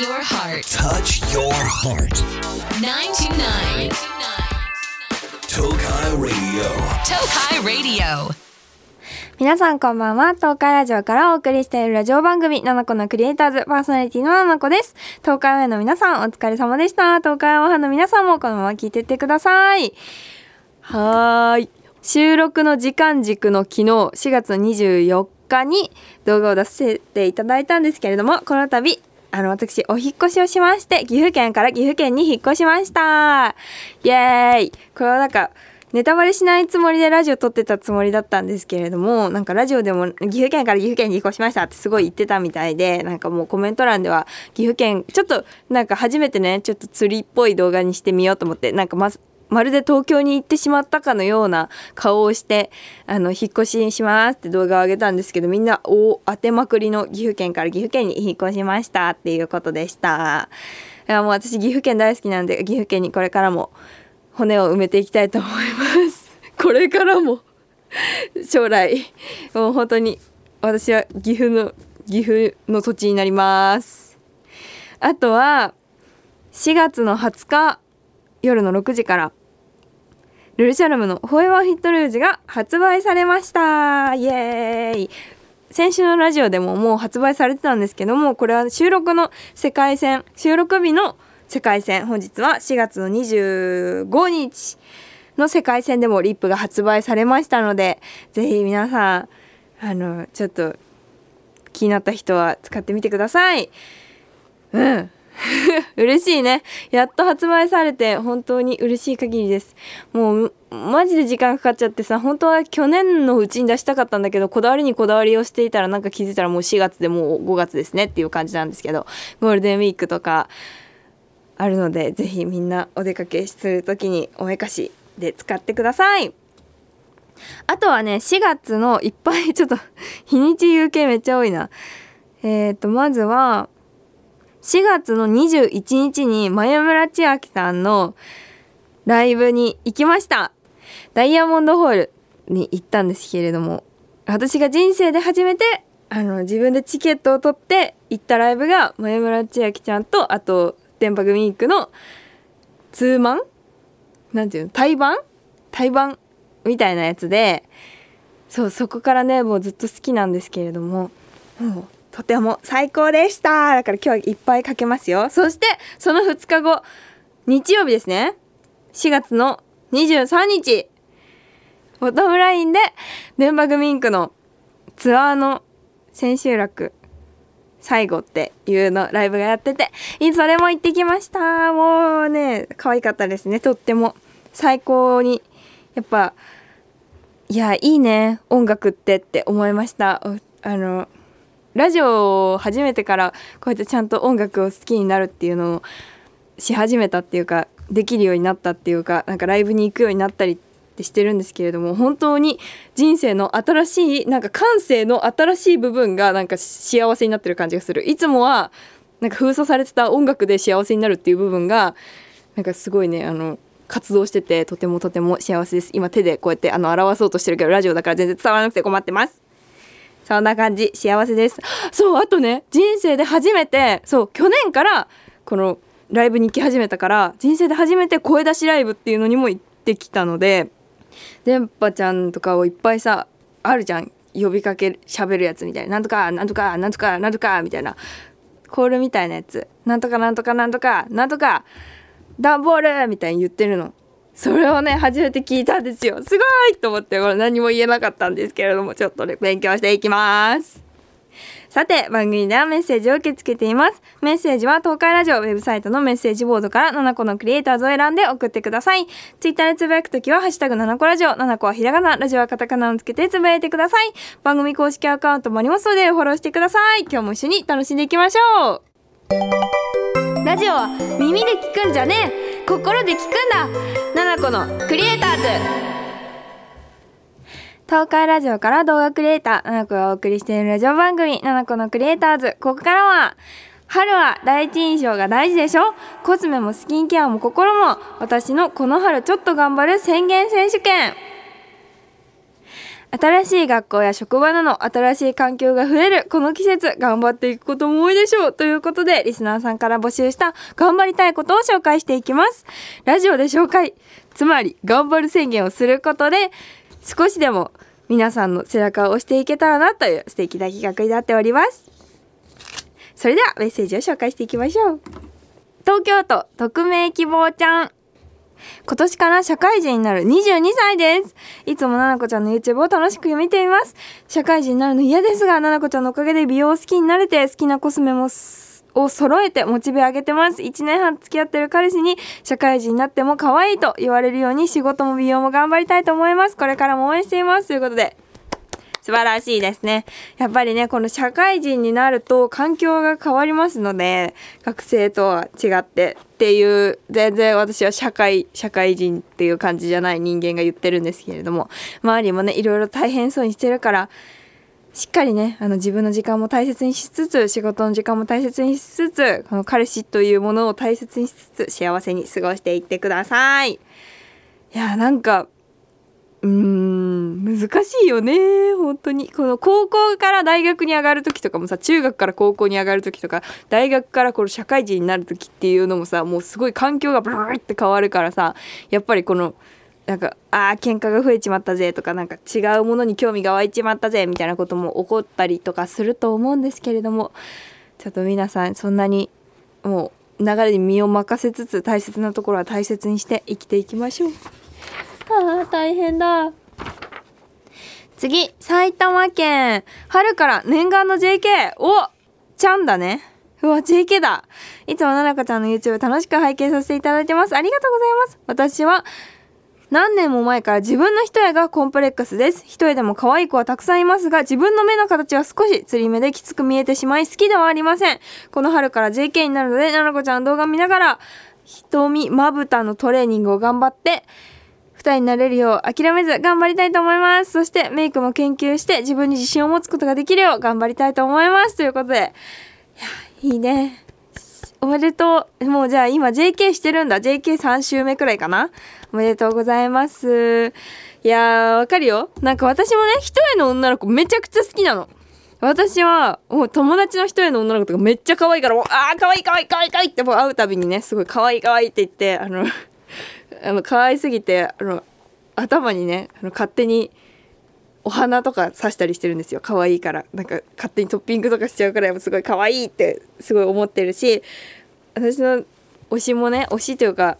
your heart. Touch your heart. 929. Tokai Radio. Tokai Radio. 皆さんこんばんは。東海ラジオからお送りしているラジオ番組、ナナコのクリエイターズパーソナリティのナナコです。東海オンエアの皆さんお疲れ様でした。東海オンエアの皆さんもこのまま聞いてってください。はーい。収録の時間軸の昨日4月24日に動画を出させていただいたんですけれども、この度、あの、私、お引越しをしまして、岐阜県から岐阜県に引っ越しました。イエーイこれはなんか、ネタバレしないつもりでラジオ撮ってたつもりだったんですけれども、なんかラジオでも岐阜県から岐阜県に引っ越しましたってすごい言ってたみたいで、なんかもうコメント欄では岐阜県、ちょっとなんか初めてね、ちょっと釣りっぽい動画にしてみようと思って、なんかまず、まるで東京に行ってしまったかのような顔をして、あの、引っ越ししますって動画を上げたんですけど、みんな、お当てまくりの岐阜県から岐阜県に引っ越しましたっていうことでした。いや、もう私岐阜県大好きなんで、岐阜県にこれからも骨を埋めていきたいと思います。これからも将来、もう本当に私は岐阜の、岐阜の土地になります。あとは、4月の20日夜の6時から。ルルシャルムのフォーエバーヒットルージュが発売されました。イエーイ。先週のラジオでももう発売されてたんですけどもこれは収録の世界戦収録日の世界戦。本日は4月の25日の世界戦でもリップが発売されましたのでぜひ皆さんあのちょっと気になった人は使ってみてください。うん。嬉しいね。やっと発売されて本当に嬉しい限りです。もうマジで時間かかっちゃってさ本当は去年のうちに出したかったんだけどこだわりにこだわりをしていたらなんか気づいたらもう4月でもう5月ですねっていう感じなんですけどゴールデンウィークとかあるのでぜひみんなお出かけする時におめかしで使ってください。あとはね4月のいっぱいちょっと日にち有形めっちゃ多いな。えっ、ー、とまずは4月の21日に前村千秋さんのライブに行きました。ダイヤモンドホールに行ったんですけれども私が人生で初めてあの自分でチケットを取って行ったライブが前村千秋ちゃんとあと電波組ウィークのツーマン？なんていうの？対バン？対バン？みたいなやつでそうそこからねもうずっと好きなんですけれどももうとても最高でした。だから今日はいっぱいかけますよ。そしてその2日後日曜日ですね。4月の23日。ボトムラインで電波組インクのツアーの千秋楽最後っていうのライブがやっててそれも行ってきました。もうね可愛かったですね。とっても最高にやっぱいやいいね。音楽ってって思いました。あのラジオを始めてからこうやってちゃんと音楽を好きになるっていうのをし始めたっていうかできるようになったっていうかなんかライブに行くようになったりってしてるんですけれども本当に人生の新しいなんか感性の新しい部分がなんか幸せになってる感じがする。いつもはなんか封鎖されてた音楽で幸せになるっていう部分がなんかすごいねあの活動しててとてもとても幸せです。今手でこうやってあの表そうとしてるけどラジオだから全然伝わらなくて困ってます。そんな感じ。幸せです。そうあとね人生で初めてそう去年からこのライブに行き始めたから人生で初めて声出しライブっていうのにも行ってきたので電波ちゃんとかをいっぱいさあるじゃん。呼びかけ喋るやつみたいな。なんとかなんとかなんとかなんとかみたいな。コールみたいなやつ。なんとかなんとかなんとかなんとかダンボールみたいに言ってるの。それをね初めて聞いたんですよ。すごいと思ってこれ何も言えなかったんですけれどもちょっとね勉強していきます。さて番組ではメッセージを受け付けています。メッセージは東海ラジオウェブサイトのメッセージボードから7個のクリエイターズを選んで送ってください。ツイッターでつぶやくときはハッシュタグ7個ラジオ。7個はひらがなラジオはカタカナをつけてつぶやいてください。番組公式アカウントもありますのでフォローしてください。今日も一緒に楽しんでいきましょう。ラジオは耳で聞くんじゃねえ。心で聞くんだ。子のクリエイターズ東海ラジオから動画クリエイター、ななこがお送りしているラジオ番組、ななこのクリエイターズ。ここからは、春は第一印象が大事でしょ？コスメもスキンケアも心も、私のこの春ちょっと頑張る宣言選手権。新しい学校や職場など新しい環境が増えるこの季節頑張っていくことも多いでしょうということでリスナーさんから募集した頑張りたいことを紹介していきます。ラジオで紹介つまり頑張る宣言をすることで少しでも皆さんの背中を押していけたらなという素敵な企画になっております。それではメッセージを紹介していきましょう。東京都匿名希望ちゃん。今年から社会人になる22歳です。いつもななこちゃんの YouTube を楽しく見ています。社会人になるの嫌ですが、ななこちゃんのおかげで美容を好きになれて、好きなコスメもを揃えてモチベ上げてます。1年半付き合ってる彼氏に社会人になっても可愛いと言われるように仕事も美容も頑張りたいと思います。これからも応援しています。ということで、素晴らしいですね。やっぱりね、この社会人になると環境が変わりますので、学生とは違ってっていう、全然私は社会、社会人っていう感じじゃない人間が言ってるんですけれども、周りもね、いろいろ大変そうにしてるから、しっかりね、あの自分の時間も大切にしつつ、仕事の時間も大切にしつつ、この彼氏というものを大切にしつつ、幸せに過ごしていってください。いや、なんか、うーん難しいよね本当にこの高校から大学に上がる時とかもさ中学から高校に上がる時とか大学からこの社会人になる時っていうのもさもうすごい環境がブルーって変わるからさやっぱりこのなんかあー喧嘩が増えちまったぜとかなんか違うものに興味が湧いちまったぜみたいなことも起こったりとかすると思うんですけれどもちょっと皆さんそんなにもう流れに身を任せつつ大切なところは大切にして生きていきましょう。ああ大変だ。次埼玉県。春から念願の JK おちゃんだね。うわ JK だ。いつもななかちゃんの YouTube 楽しく拝見させていただいてます。ありがとうございます。私は何年も前から自分の一重がコンプレックスです。一重でも可愛い子はたくさんいますが、自分の目の形は少しつり目できつく見えてしまい好きではありません。この春から JK になるので、ななこちゃんの動画見ながら、瞳まぶたのトレーニングを頑張って、二重になれるよう諦めず頑張りたいと思います。そしてメイクも研究して自分に自信を持つことができるよう頑張りたいと思います。ということで、いや、いいね。おめでとう。もうじゃあ今 JK してるんだ。JK3 週目くらいかな。おめでとうございます。いやー、わかるよ。なんか私もね、一重の女の子めちゃくちゃ好きなの。私は、もう友達の一重の女の子とかめっちゃ可愛いから、もうあー可愛い可愛い可愛い可愛いってもう会うたびにね、すごい可愛い可愛いって言って、あの、あの可愛すぎて、あの、頭にね、あの勝手にお花とか刺したりしてるんですよ。可愛いから。なんか勝手にトッピングとかしちゃうからやっぱすごい可愛いってすごい思ってるし私の推しもね推しというか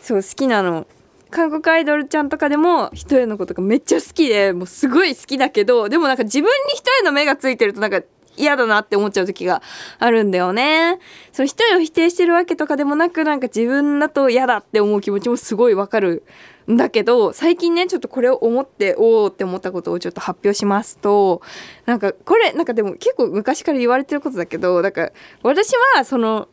そう好きなの韓国アイドルちゃんとかでも一重の子とかめっちゃ好きでもうすごい好きだけどでもなんか自分に一重の目がついてるとなんか嫌だなって思っちゃう時があるんだよね。その一重を否定してるわけとかでもなくなんか自分だと嫌だって思う気持ちもすごいわかるんだけど最近ねちょっとこれを思っておおって思ったことをちょっと発表しますとなんかこれなんかでも結構昔から言われてることだけどなんか私はその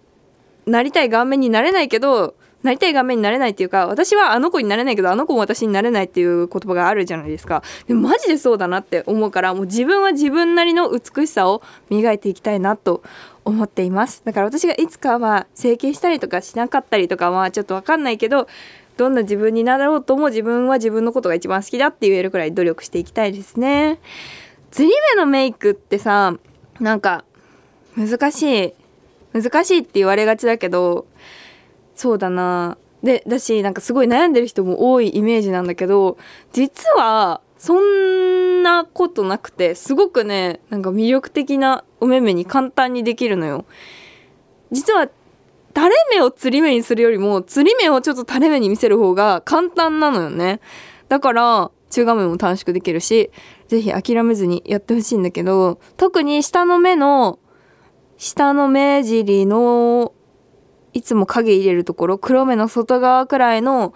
なりたい顔面になれないけどなりたい顔面になれないっていうか私はあの子になれないけどあの子も私になれないっていう言葉があるじゃないですか。でもマジでそうだなって思うからもう自分は自分なりの美しさを磨いていきたいなと思っています。だから私がいつかは整形したりとかしなかったりとかはちょっと分かんないけどどんな自分になろうとも自分は自分のことが一番好きだって言えるくらい努力していきたいですね。つり目のメイクってさなんか難しい。難しいって言われがちだけどそうだな。でだしなんかすごい悩んでる人も多いイメージなんだけど実はそんなことなくてすごくねなんか魅力的なお目目に簡単にできるのよ。実は垂れ目をつり目にするよりもつり目をちょっと垂れ目に見せる方が簡単なのよね。だから中画面も短縮できるしぜひ諦めずにやってほしいんだけど特に下の目の下の目尻のいつも影入れるところ黒目の外側くらいの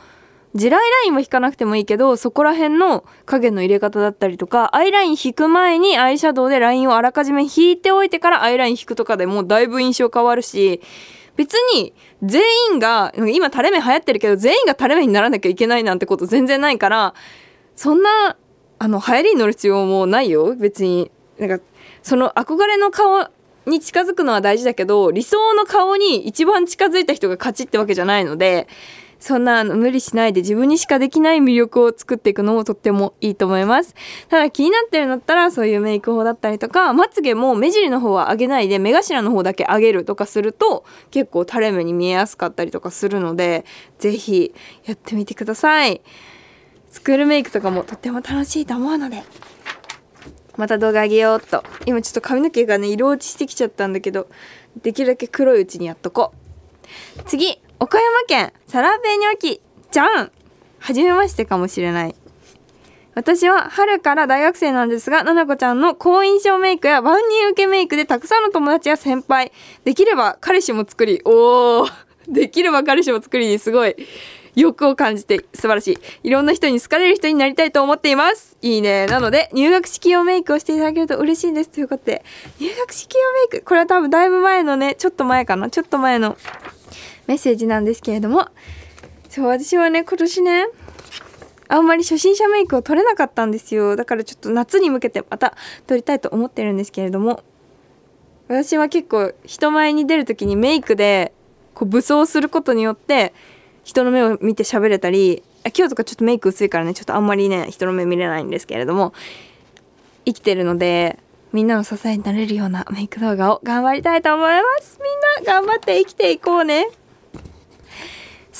地雷ラインは引かなくてもいいけどそこら辺の影の入れ方だったりとかアイライン引く前にアイシャドウでラインをあらかじめ引いておいてからアイライン引くとかでもだいぶ印象変わるし別に全員が今垂れ目流行ってるけど全員が垂れ目にならなきゃいけないなんてこと全然ないからそんなあの流行りに乗る必要もないよ。別になんかその憧れの顔に近づくのは大事だけど理想の顔に一番近づいた人が勝ちってわけじゃないのでそんなあの無理しないで自分にしかできない魅力を作っていくのもとってもいいと思います。ただ気になってるんだったらそういうメイク法だったりとかまつげも目尻の方は上げないで目頭の方だけ上げるとかすると結構垂れ目に見えやすかったりとかするのでぜひやってみてください。スクールメイクとかもとっても楽しいと思うので。また動画あげようっと。今ちょっと髪の毛がね色落ちしてきちゃったんだけどできるだけ黒いうちにやっとこう。次岡山県サラペニョキじゃん。初めましてかもしれない。私は春から大学生なんですが、ななこちゃんの好印象メイクや万人受けメイクでたくさんの友達や先輩、できれば彼氏も作り、おー、できれば彼氏も作りにすごい。欲を感じて素晴らしい。いろんな人に好かれる人になりたいと思っています。いいね。なので、入学式用メイクをしていただけると嬉しいです。ということで、入学式用メイク、これは多分だいぶ前のね、ちょっと前かな、ちょっと前のメッセージなんですけれども、そう、私はね、今年ね、あんまり初心者メイクを取れなかったんですよ。だからちょっと夏に向けてまた取りたいと思ってるんですけれども、私は結構人前に出る時にメイクでこう武装することによって人の目を見て喋れたりあ今日とかちょっとメイク薄いからねちょっとあんまりね人の目見れないんですけれども生きてるのでみんなの支えになれるようなメイク動画を頑張りたいと思います。みんな頑張って生きていこうね。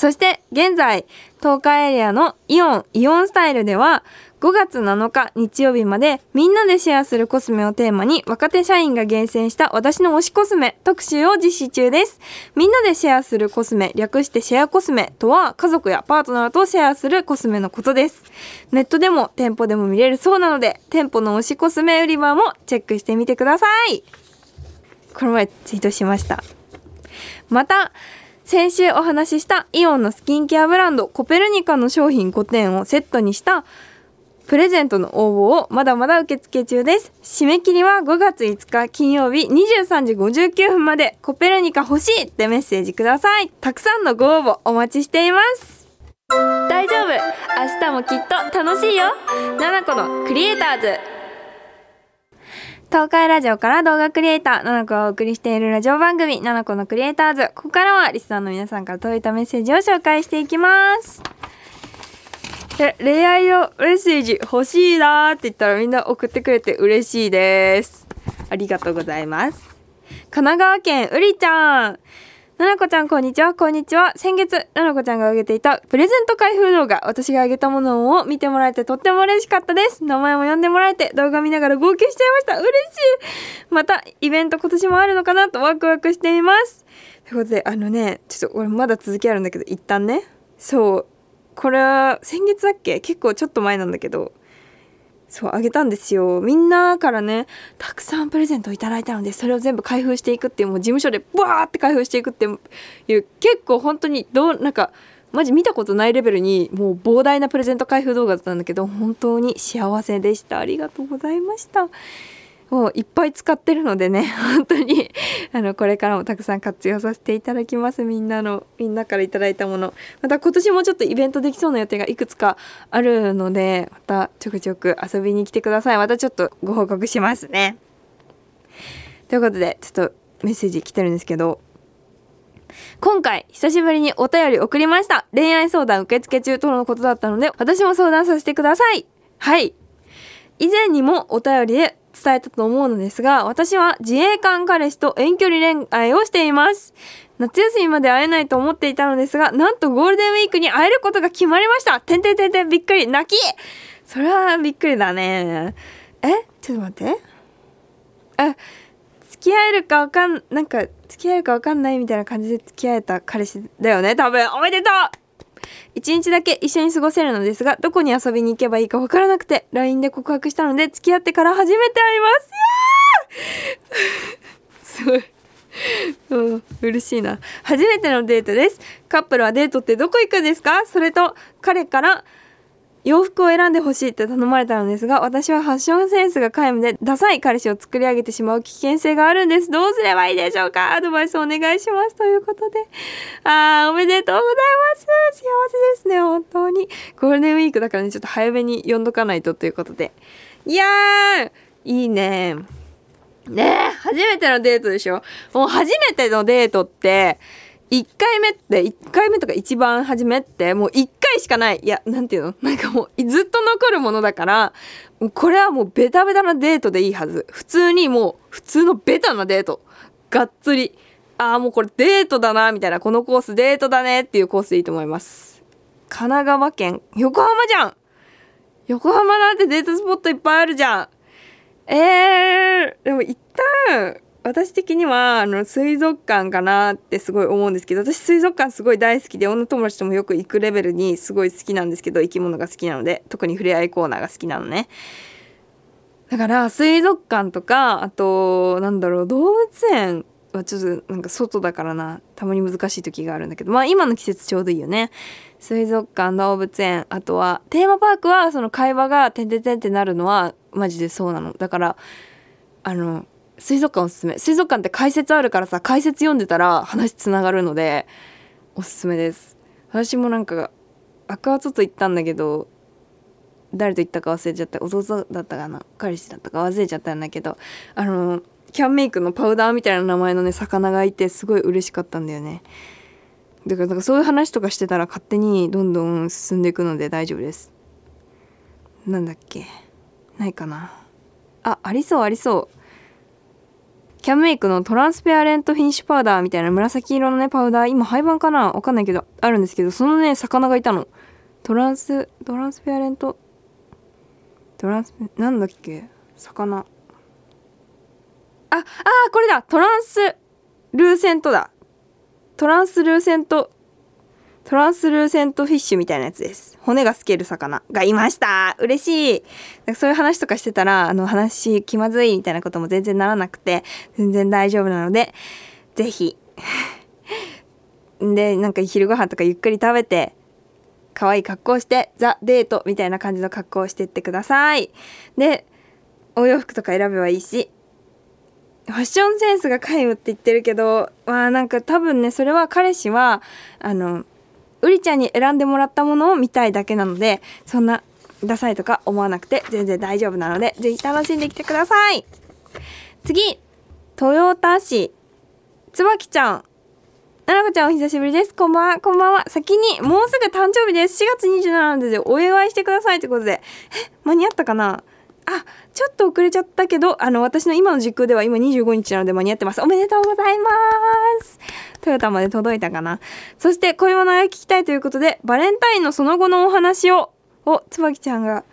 そして現在東海エリアのイオンイオンスタイルでは5月7日日曜日までみんなでシェアするコスメをテーマに若手社員が厳選した私の推しコスメ特集を実施中です。みんなでシェアするコスメ略してシェアコスメとは家族やパートナーとシェアするコスメのことです。ネットでも店舗でも見れるそうなので店舗の推しコスメ売り場もチェックしてみてください。この前ツイートしました。また先週お話ししたイオンのスキンケアブランドコペルニカの商品5点をセットにしたプレゼントの応募をまだまだ受付中です。締め切りは5月5日金曜日23時59分までコペルニカ欲しいってメッセージください。たくさんのご応募お待ちしています。大丈夫明日もきっと楽しいよナナコのクリエイターズ東海ラジオから動画クリエイター、ナナコがお送りしているラジオ番組、ナナコのクリエイターズ。ここからはリスナーの皆さんから届いたメッセージを紹介していきます。恋愛のメッセージ欲しいなーって言ったらみんな送ってくれて嬉しいです。ありがとうございます。神奈川県うりちゃん。ななこちゃんこんにちは。こんにちは。先月ななこちゃんが上げていたプレゼント開封動画私が上げたものを見てもらえてとっても嬉しかったです。名前も呼んでもらえて動画見ながら号泣しちゃいました。嬉しい。またイベント今年もあるのかなとワクワクしています。ということであのねちょっと俺まだ続きあるんだけど一旦ね。そう。これは先月だっけ？結構ちょっと前なんだけど。そうあげたんですよ。みんなからねたくさんプレゼントをいただいたのでそれを全部開封していくっていうもう事務所でブワーって開封していくっていう結構本当にどうなんかマジ見たことないレベルにもう膨大なプレゼント開封動画だったんだけど本当に幸せでした。ありがとうございました。もういっぱい使ってるのでね 本当にあのこれからもたくさん活用させていただきますみんなのみんなからいただいたもの。また今年もちょっとイベントできそうな予定がいくつかあるのでまたちょくちょく遊びに来てください。またちょっとご報告しますね。ということでちょっとメッセージ来てるんですけど今回久しぶりにお便り送りました。恋愛相談受付中とのことだったので私も相談させてください。はい。以前にもお便りで伝えたと思うのですが私は自衛官彼氏と遠距離恋愛をしています。夏休みまで会えないと思っていたのですがなんとゴールデンウィークに会えることが決まりました。てんてんてんてんびっくり。泣き。それはびっくりだね。え？ちょっと待って。あ付き合えるかわかんなんか付き合えるかわかんないみたいな感じで付き合えた彼氏だよね多分。おめでとう一日だけ一緒に過ごせるのですがどこに遊びに行けばいいかわからなくて LINE で告白したので付き合ってから初めて会います。いやー! すごい。うん、嬉しいな。初めてのデートです。カップルはデートってどこ行くんですか？それと彼から洋服を選んでほしいって頼まれたのですが私はファッションセンスが皆無でダサい彼氏を作り上げてしまう危険性があるんです。どうすればいいでしょうか？アドバイスお願いします。ということで。あーおめでとうございます。幸せですね本当に。ゴールデンウィークだからねちょっと早めに呼んどかないとということで。いやーいいね。ねえ初めてのデートでしょ？もう初めてのデートって1回目って1回目とか一番初めってもう1回しかない。いやなんていうの？なんかもうずっと残るものだからこれはもうベタベタなデートでいいはず。普通にもう普通のベタなデート。がっつり。ああもうこれデートだなみたいな。このコースデートだねっていうコースでいいと思います。神奈川県横浜じゃん。横浜なんてデートスポットいっぱいあるじゃん。えー、でも一旦私的にはあの水族館かなってすごい思うんですけど私水族館すごい大好きで女友達ともよく行くレベルにすごい好きなんですけど生き物が好きなので特に触れ合いコーナーが好きなのね。だから水族館とかあとなんだろう動物園はちょっとなんか外だからなたまに難しい時があるんだけどまあ今の季節ちょうどいいよね。水族館動物園あとはテーマパークはその会話が「てんてんてん」ってなるのはマジでそうなの。だからあの水族館おすすめ。水族館って解説あるからさ解説読んでたら話つながるのでおすすめです。私もなんかアクアツと行ったんだけど誰と行ったか忘れちゃった。弟だったかな？彼氏だったか？忘れちゃったんだけどあのキャンメイクのパウダーみたいな名前のね魚がいてすごい嬉しかったんだよね。だからなんかそういう話とかしてたら勝手にどんどん進んでいくので大丈夫です。なんだっけ？ないかな？あありそうありそう。キャンメイクのトランスペアレントフィニッシュパウダーみたいな紫色のねパウダー今廃盤かなわかんないけどあるんですけどそのね魚がいたの。トランストランスペアレント？トランスなんだっけ？魚。ああーこれだ！トランスルーセントだ。トランスルーセント。トランスルーセントフィッシュみたいなやつです。骨が透ける魚がいました。嬉しい。なんかそういう話とかしてたらあの話気まずいみたいなことも全然ならなくて全然大丈夫なのでぜひ。でなんか昼ご飯とかゆっくり食べて可愛い格好してザ・デートみたいな感じの格好をしてってください。でお洋服とか選べばいいしファッションセンスが皆無って言ってるけどまあなんか多分ねそれは彼氏はあのうりちゃんに選んでもらったものを見たいだけなのでそんなダサいとか思わなくて全然大丈夫なのでぜひ楽しんできてください。次豊田市椿ちゃん。ななこちゃんお久しぶりです。こんばんは。こんばんは。先にもうすぐ誕生日です。4月27なのでお祝いしてくださいということで。え間に合ったかな？あちょっと遅れちゃったけどあの私の今の時空では今25日なので間に合ってます。おめでとうございます。トヨタまで届いたかな。そして恋物が聞きたいということでバレンタインのその後のお話をお椿ちゃんが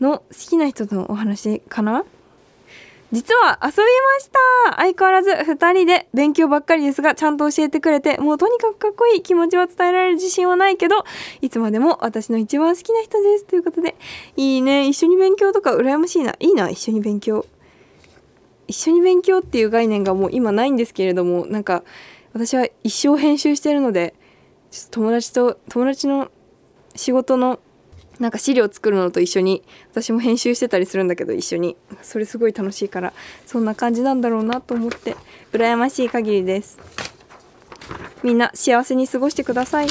の好きな人のお話かな？実は遊びました。相変わらず2人で勉強ばっかりですがちゃんと教えてくれてもうとにかくかっこいい気持ちは伝えられる自信はないけどいつまでも私の一番好きな人ですということでいいね。一緒に勉強とか羨ましいな。いいな一緒に勉強。一緒に勉強っていう概念がもう今ないんですけれどもなんか私は一生編集してるのでちょっと友達と友達の仕事のなんか資料作るのと一緒に私も編集してたりするんだけど一緒に。それすごい楽しいからそんな感じなんだろうなと思って羨ましい限りです。みんな幸せに過ごしてください。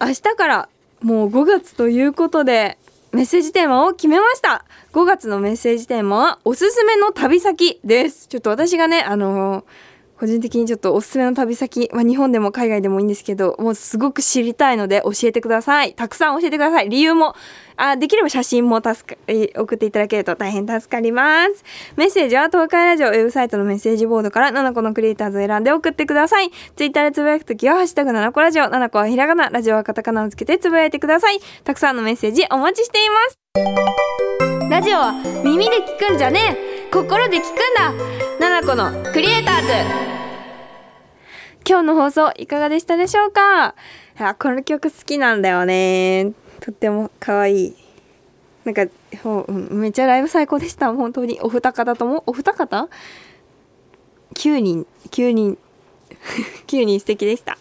明日からもう5月ということでメッセージテーマを決めました。5月のメッセージテーマはおすすめの旅先です。ちょっと私がねあのー個人的にちょっとおすすめの旅先、まあ、日本でも海外でもいいんですけどもうすごく知りたいので教えてください。たくさん教えてください。理由もあできれば写真も助か送っていただけると大変助かります。メッセージは東海ラジオウェブサイトのメッセージボードから7個のクリエイターズを選んで送ってください。ツイッターでつぶやくときは「ハッシュタグ #7 個ラジオ」7個はひらがなラジオはカタカナをつけてつぶやいてください。たくさんのメッセージお待ちしています。ラジオは耳で聞くんじゃねえ。心で聞くんだ。7個のクリエイターズ。今日の放送いかがでしたでしょうか？あこの曲好きなんだよね。とっても可愛い。なんかめっちゃライブ最高でした。本当に。お二方とも？お二方 ?9 人。9人。9人素敵でした。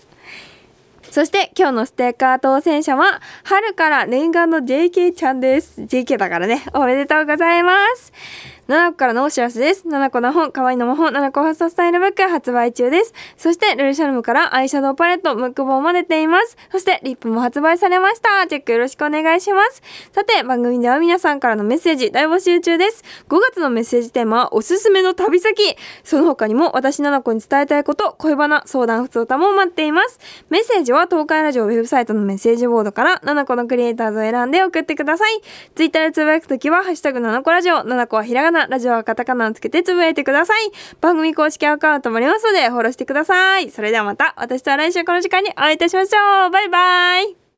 そして今日のステッカー当選者は春から念願の JK ちゃんです。JK だからね。おめでとうございます。7個からのお知らせです。7個の本、可愛いの魔法、7個ファースタイルブック発売中です。そして、ルルシャルムからアイシャドウパレット、ムック本も出ています。そして、リップも発売されました。チェックよろしくお願いします。さて、番組では皆さんからのメッセージ大募集中です。5月のメッセージテーマは、おすすめの旅先。その他にも、私7個に伝えたいこと、恋バナ、相談、普通歌も待っています。メッセージは、東海ラジオウェブサイトのメッセージボードから、7個のクリエイターズを選んで送ってください。ツイッターでつぶやくときは、ハッシュタグ7個ラジオ、7個はひらがな、ラジオはカタカナをつけてつぶやいてください。番組公式アカウントもありますので、フォローしてください。それではまた、私とは来週この時間にお会いいたしましょう。バイバイ。